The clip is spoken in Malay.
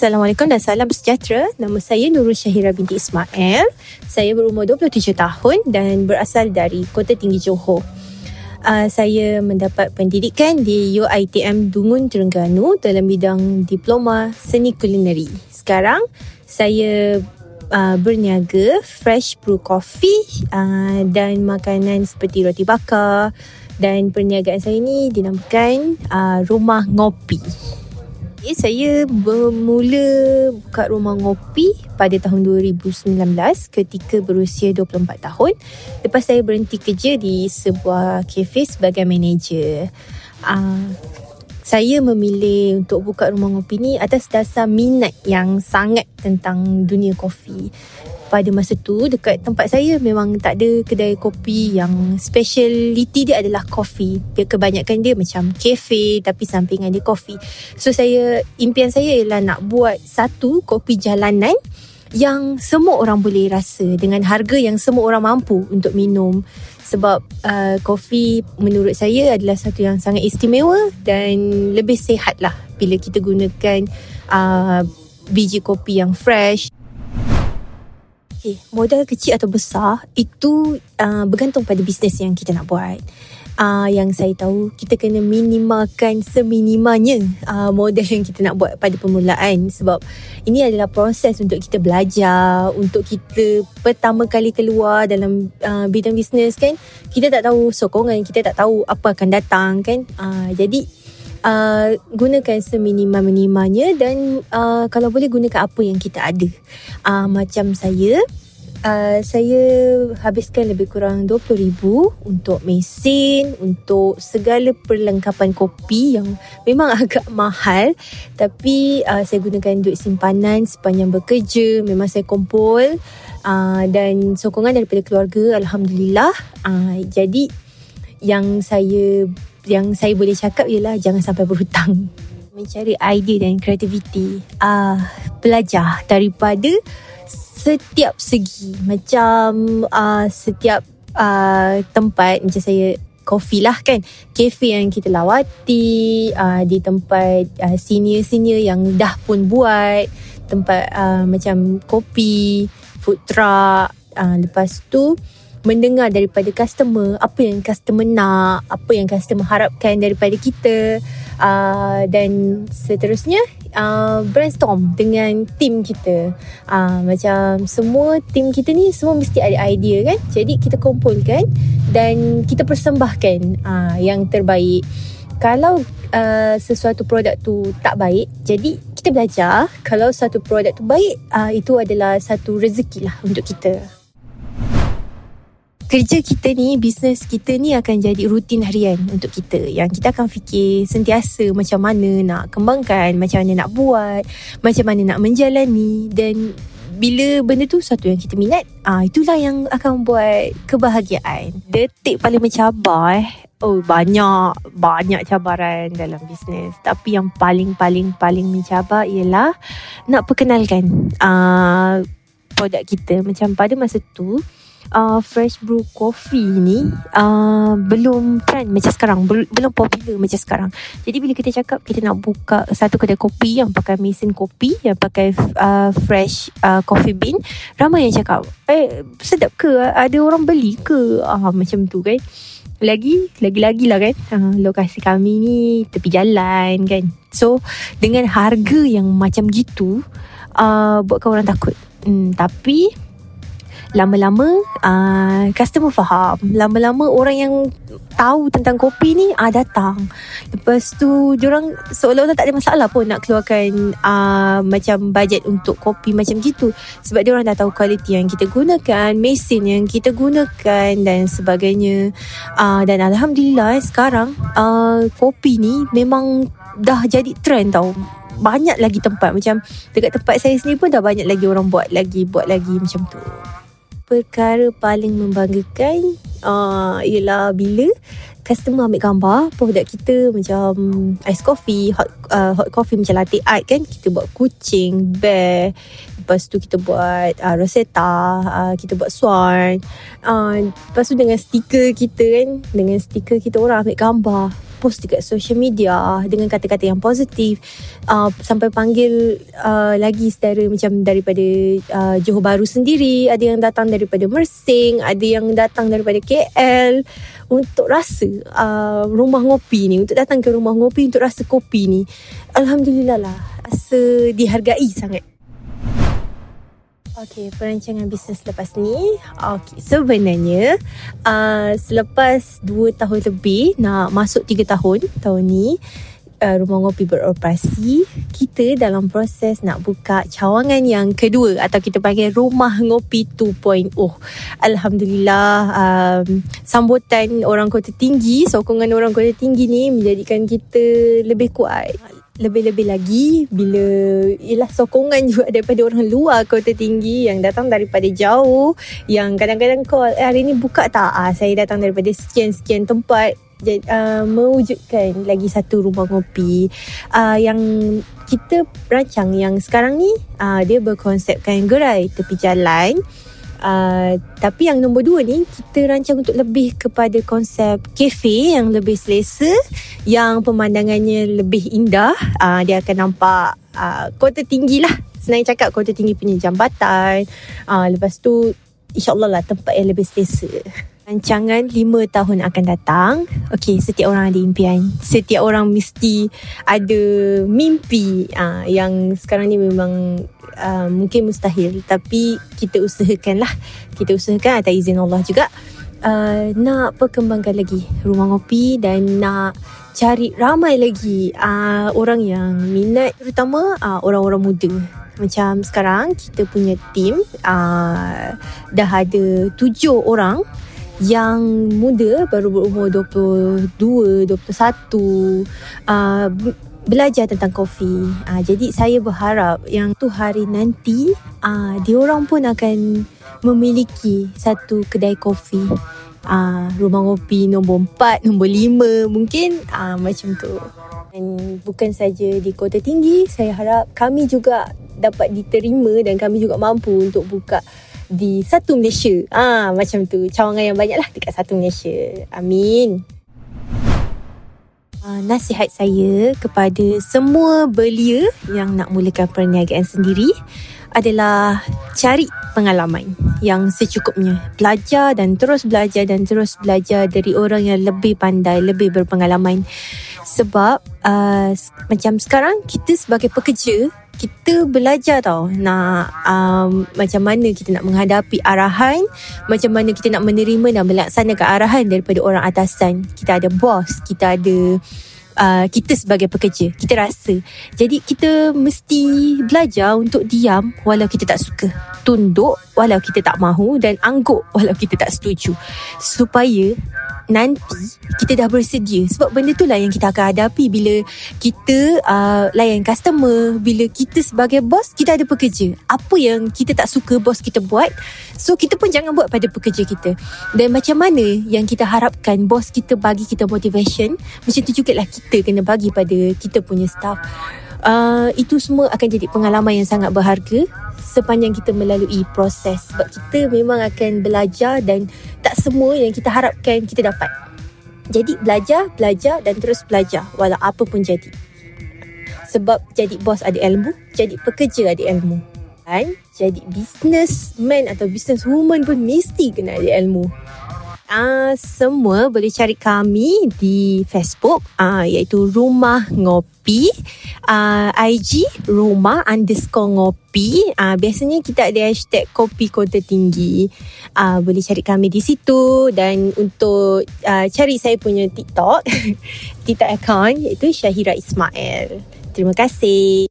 Assalamualaikum dan salam sejahtera. Nama saya Nurul Syahira binti Ismail. Saya berumur 27 tahun dan berasal dari Kota Tinggi Johor. Uh, saya mendapat pendidikan di UiTM Dungun Terengganu dalam bidang diploma seni kulineri. Sekarang saya uh, berniaga fresh brew coffee uh, dan makanan seperti roti bakar dan perniagaan saya ini dinamakan uh, Rumah Ngopi. Eh, saya bermula buka rumah ngopi pada tahun 2019 ketika berusia 24 tahun. Lepas saya berhenti kerja di sebuah kafe sebagai manager. Uh, saya memilih untuk buka rumah ngopi ni atas dasar minat yang sangat tentang dunia kopi pada masa tu dekat tempat saya memang tak ada kedai kopi yang speciality dia adalah kopi. Dia kebanyakan dia macam cafe tapi sampingan dia kopi. So saya impian saya ialah nak buat satu kopi jalanan yang semua orang boleh rasa dengan harga yang semua orang mampu untuk minum sebab uh, kopi menurut saya adalah satu yang sangat istimewa dan lebih sihat lah bila kita gunakan uh, biji kopi yang fresh Okay, modal kecil atau besar itu uh, bergantung pada bisnes yang kita nak buat. Uh, yang saya tahu kita kena minimalkan seminimanya uh, modal yang kita nak buat pada permulaan. Sebab ini adalah proses untuk kita belajar untuk kita pertama kali keluar dalam uh, bidang bisnes kan? Kita tak tahu sokongan kita tak tahu apa akan datang kan? Uh, jadi Uh, gunakan seminimal-minimalnya dan uh, kalau boleh gunakan apa yang kita ada. Uh, macam saya, uh, saya habiskan lebih kurang RM20,000 untuk mesin, untuk segala perlengkapan kopi yang memang agak mahal. Tapi uh, saya gunakan duit simpanan sepanjang bekerja. Memang saya kumpul uh, dan sokongan daripada keluarga. Alhamdulillah. Uh, jadi yang saya yang saya boleh cakap ialah jangan sampai berhutang. Mencari idea dan kreativiti. Uh, belajar daripada setiap segi. Macam uh, setiap uh, tempat macam saya kopi lah kan. Cafe yang kita lawati. Uh, di tempat uh, senior-senior yang dah pun buat. Tempat uh, macam kopi, food truck. Uh, lepas tu mendengar daripada customer apa yang customer nak, apa yang customer harapkan daripada kita uh, dan seterusnya uh, brainstorm dengan tim kita. Uh, macam semua tim kita ni semua mesti ada idea kan. Jadi kita kumpulkan dan kita persembahkan uh, yang terbaik. Kalau uh, sesuatu produk tu tak baik, jadi kita belajar kalau satu produk tu baik, uh, itu adalah satu rezeki lah untuk kita kerja kita ni, bisnes kita ni akan jadi rutin harian untuk kita. Yang kita akan fikir sentiasa macam mana nak kembangkan, macam mana nak buat, macam mana nak menjalani dan bila benda tu satu yang kita minat, ah itulah yang akan buat kebahagiaan. Detik paling mencabar eh. Oh banyak banyak cabaran dalam bisnes tapi yang paling paling paling mencabar ialah nak perkenalkan uh, produk kita macam pada masa tu uh, fresh brew coffee ni uh, belum trend macam sekarang. Bel- belum popular macam sekarang. Jadi bila kita cakap kita nak buka satu kedai kopi yang pakai mesin kopi yang pakai uh, fresh uh, coffee bean ramai yang cakap eh sedap ke? Ada orang beli ke? Uh, macam tu kan. Lagi lagi-lagi lah kan. Uh, lokasi kami ni tepi jalan kan. So dengan harga yang macam gitu uh, buatkan orang takut. Hmm, tapi lama-lama uh, customer faham. Lama-lama orang yang tahu tentang kopi ni uh, datang. Lepas tu diorang seolah-olah tak ada masalah pun nak keluarkan uh, macam bajet untuk kopi macam gitu. Sebab diorang dah tahu kualiti yang kita gunakan mesin yang kita gunakan dan sebagainya. Uh, dan Alhamdulillah eh, sekarang uh, kopi ni memang dah jadi trend tau. Banyak lagi tempat. Macam dekat tempat saya sendiri pun dah banyak lagi orang buat lagi buat lagi macam tu perkara paling membanggakan uh, ialah bila customer ambil gambar produk kita macam ice coffee, hot uh, hot coffee macam latte art kan. Kita buat kucing, bear. Lepas tu kita buat uh, rosetta, uh, kita buat swan. Uh, lepas tu dengan stiker kita kan, dengan stiker kita orang ambil gambar. Post dekat social media dengan kata-kata yang positif uh, sampai panggil uh, lagi saudara macam daripada uh, Johor Bahru sendiri ada yang datang daripada Mersing ada yang datang daripada KL untuk rasa uh, rumah ngopi ni untuk datang ke rumah ngopi untuk rasa kopi ni. Alhamdulillah lah rasa dihargai sangat Okay, perancangan bisnes lepas ni. Okay, sebenarnya uh, selepas 2 tahun lebih nak masuk 3 tahun tahun ni uh, rumah ngopi beroperasi, kita dalam proses nak buka cawangan yang kedua atau kita panggil rumah ngopi 2.0. Alhamdulillah um, sambutan orang kota tinggi, sokongan orang kota tinggi ni menjadikan kita lebih kuat lebih-lebih lagi bila ialah sokongan juga daripada orang luar kota tinggi yang datang daripada jauh yang kadang-kadang call eh, hari ni buka tak? Ah saya datang daripada sekian-sekian tempat. Jadi, uh, mewujudkan lagi satu rumah ngopi. Uh, yang kita rancang yang sekarang ni uh, dia berkonsepkan gerai tepi jalan Uh, tapi yang nombor dua ni kita rancang untuk lebih kepada konsep kafe yang lebih selesa yang pemandangannya lebih indah. Uh, dia akan nampak uh, kota tinggi lah. Senang cakap kota tinggi punya jambatan. Uh, lepas tu insyaAllah lah tempat yang lebih selesa rancangan lima tahun akan datang. Okey, setiap orang ada impian. Setiap orang mesti ada mimpi uh, yang sekarang ni memang uh, mungkin mustahil. Tapi kita usahakan lah. Kita usahakan atas izin Allah juga. Uh, nak perkembangkan lagi rumah ngopi dan nak cari ramai lagi uh, orang yang minat terutama uh, orang-orang muda macam sekarang kita punya team uh, dah ada tujuh orang yang muda baru berumur 22, 21 uh, belajar tentang kopi. Uh, jadi saya berharap yang tu hari nanti uh, diorang pun akan memiliki satu kedai kopi. Uh, rumah kopi nombor 4, nombor 5 mungkin uh, macam tu. Dan bukan saja di kota tinggi, saya harap kami juga dapat diterima dan kami juga mampu untuk buka di satu Malaysia. Ah macam tu. Cawangan yang banyak lah dekat satu Malaysia. Amin. Uh, nasihat saya kepada semua belia yang nak mulakan perniagaan sendiri adalah cari pengalaman yang secukupnya. Belajar dan terus belajar dan terus belajar dari orang yang lebih pandai, lebih berpengalaman. Sebab uh, macam sekarang kita sebagai pekerja kita belajar tau nak um, macam mana kita nak menghadapi arahan macam mana kita nak menerima dan melaksanakan arahan daripada orang atasan kita ada bos kita ada uh, kita sebagai pekerja. Kita rasa. Jadi kita mesti belajar untuk diam walau kita tak suka. Tunduk walau kita tak mahu dan angguk walau kita tak setuju. Supaya nanti kita dah bersedia. Sebab benda tu lah yang kita akan hadapi bila kita uh, layan customer bila kita sebagai bos kita ada pekerja. Apa yang kita tak suka bos kita buat so kita pun jangan buat pada pekerja kita. Dan macam mana yang kita harapkan bos kita bagi kita motivation macam tu juga lah kita kena bagi pada kita punya staff. Uh, itu semua akan jadi pengalaman yang sangat berharga sepanjang kita melalui proses sebab kita memang akan belajar dan tak semua yang kita harapkan kita dapat. Jadi belajar, belajar dan terus belajar walau apa pun jadi. Sebab jadi bos ada ilmu, jadi pekerja ada ilmu. Dan jadi businessman atau businesswoman pun mesti kena ada ilmu uh, semua boleh cari kami di Facebook uh, iaitu Rumah Ngopi. Uh, IG Rumah underscore Ngopi. Uh, biasanya kita ada hashtag Kopi Kota Tinggi. Uh, boleh cari kami di situ. Dan untuk uh, cari saya punya TikTok TikTok account iaitu Syahira Ismail. Terima kasih